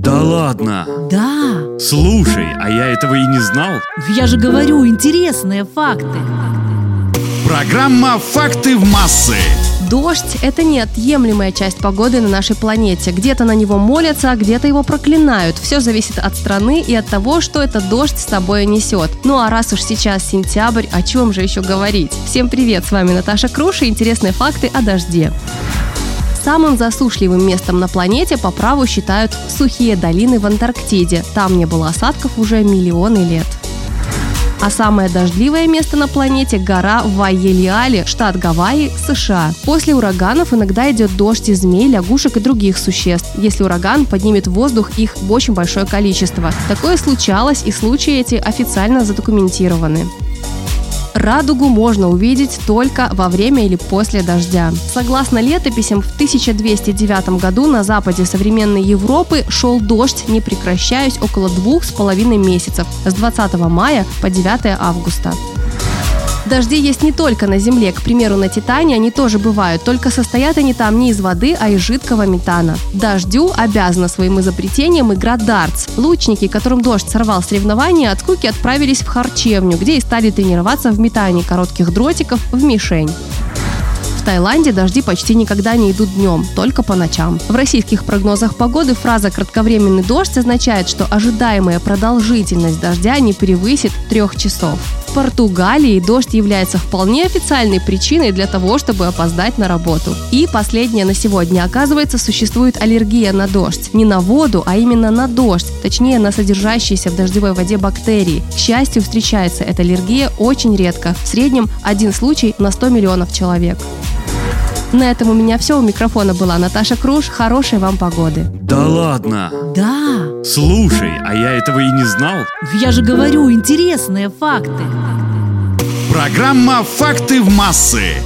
Да ладно? Да. Слушай, а я этого и не знал. Я же говорю, интересные факты. Программа «Факты в массы». Дождь – это неотъемлемая часть погоды на нашей планете. Где-то на него молятся, а где-то его проклинают. Все зависит от страны и от того, что этот дождь с собой несет. Ну а раз уж сейчас сентябрь, о чем же еще говорить? Всем привет, с вами Наташа Круша и интересные факты о дожде. Самым засушливым местом на планете по праву считают сухие долины в Антарктиде. Там не было осадков уже миллионы лет. А самое дождливое место на планете – гора Вайелиали, штат Гавайи, США. После ураганов иногда идет дождь из змей, лягушек и других существ, если ураган поднимет в воздух их в очень большое количество. Такое случалось, и случаи эти официально задокументированы. Радугу можно увидеть только во время или после дождя. Согласно летописям, в 1209 году на западе современной Европы шел дождь, не прекращаясь около двух с половиной месяцев, с 20 мая по 9 августа. Дожди есть не только на Земле, к примеру, на Титане они тоже бывают, только состоят они там не из воды, а из жидкого метана. Дождю обязана своим изобретением игра дартс. Лучники, которым дождь сорвал соревнования, от скуки отправились в харчевню, где и стали тренироваться в метании коротких дротиков в мишень. В Таиланде дожди почти никогда не идут днем, только по ночам. В российских прогнозах погоды фраза «кратковременный дождь» означает, что ожидаемая продолжительность дождя не превысит трех часов. В Португалии дождь является вполне официальной причиной для того, чтобы опоздать на работу. И последнее на сегодня. Оказывается, существует аллергия на дождь. Не на воду, а именно на дождь. Точнее, на содержащиеся в дождевой воде бактерии. К счастью, встречается эта аллергия очень редко. В среднем один случай на 100 миллионов человек. На этом у меня все. У микрофона была Наташа Круш. Хорошей вам погоды. Да ладно? Да. Слушай, а я этого и не знал. Я же говорю, интересные факты. Программа «Факты в массы».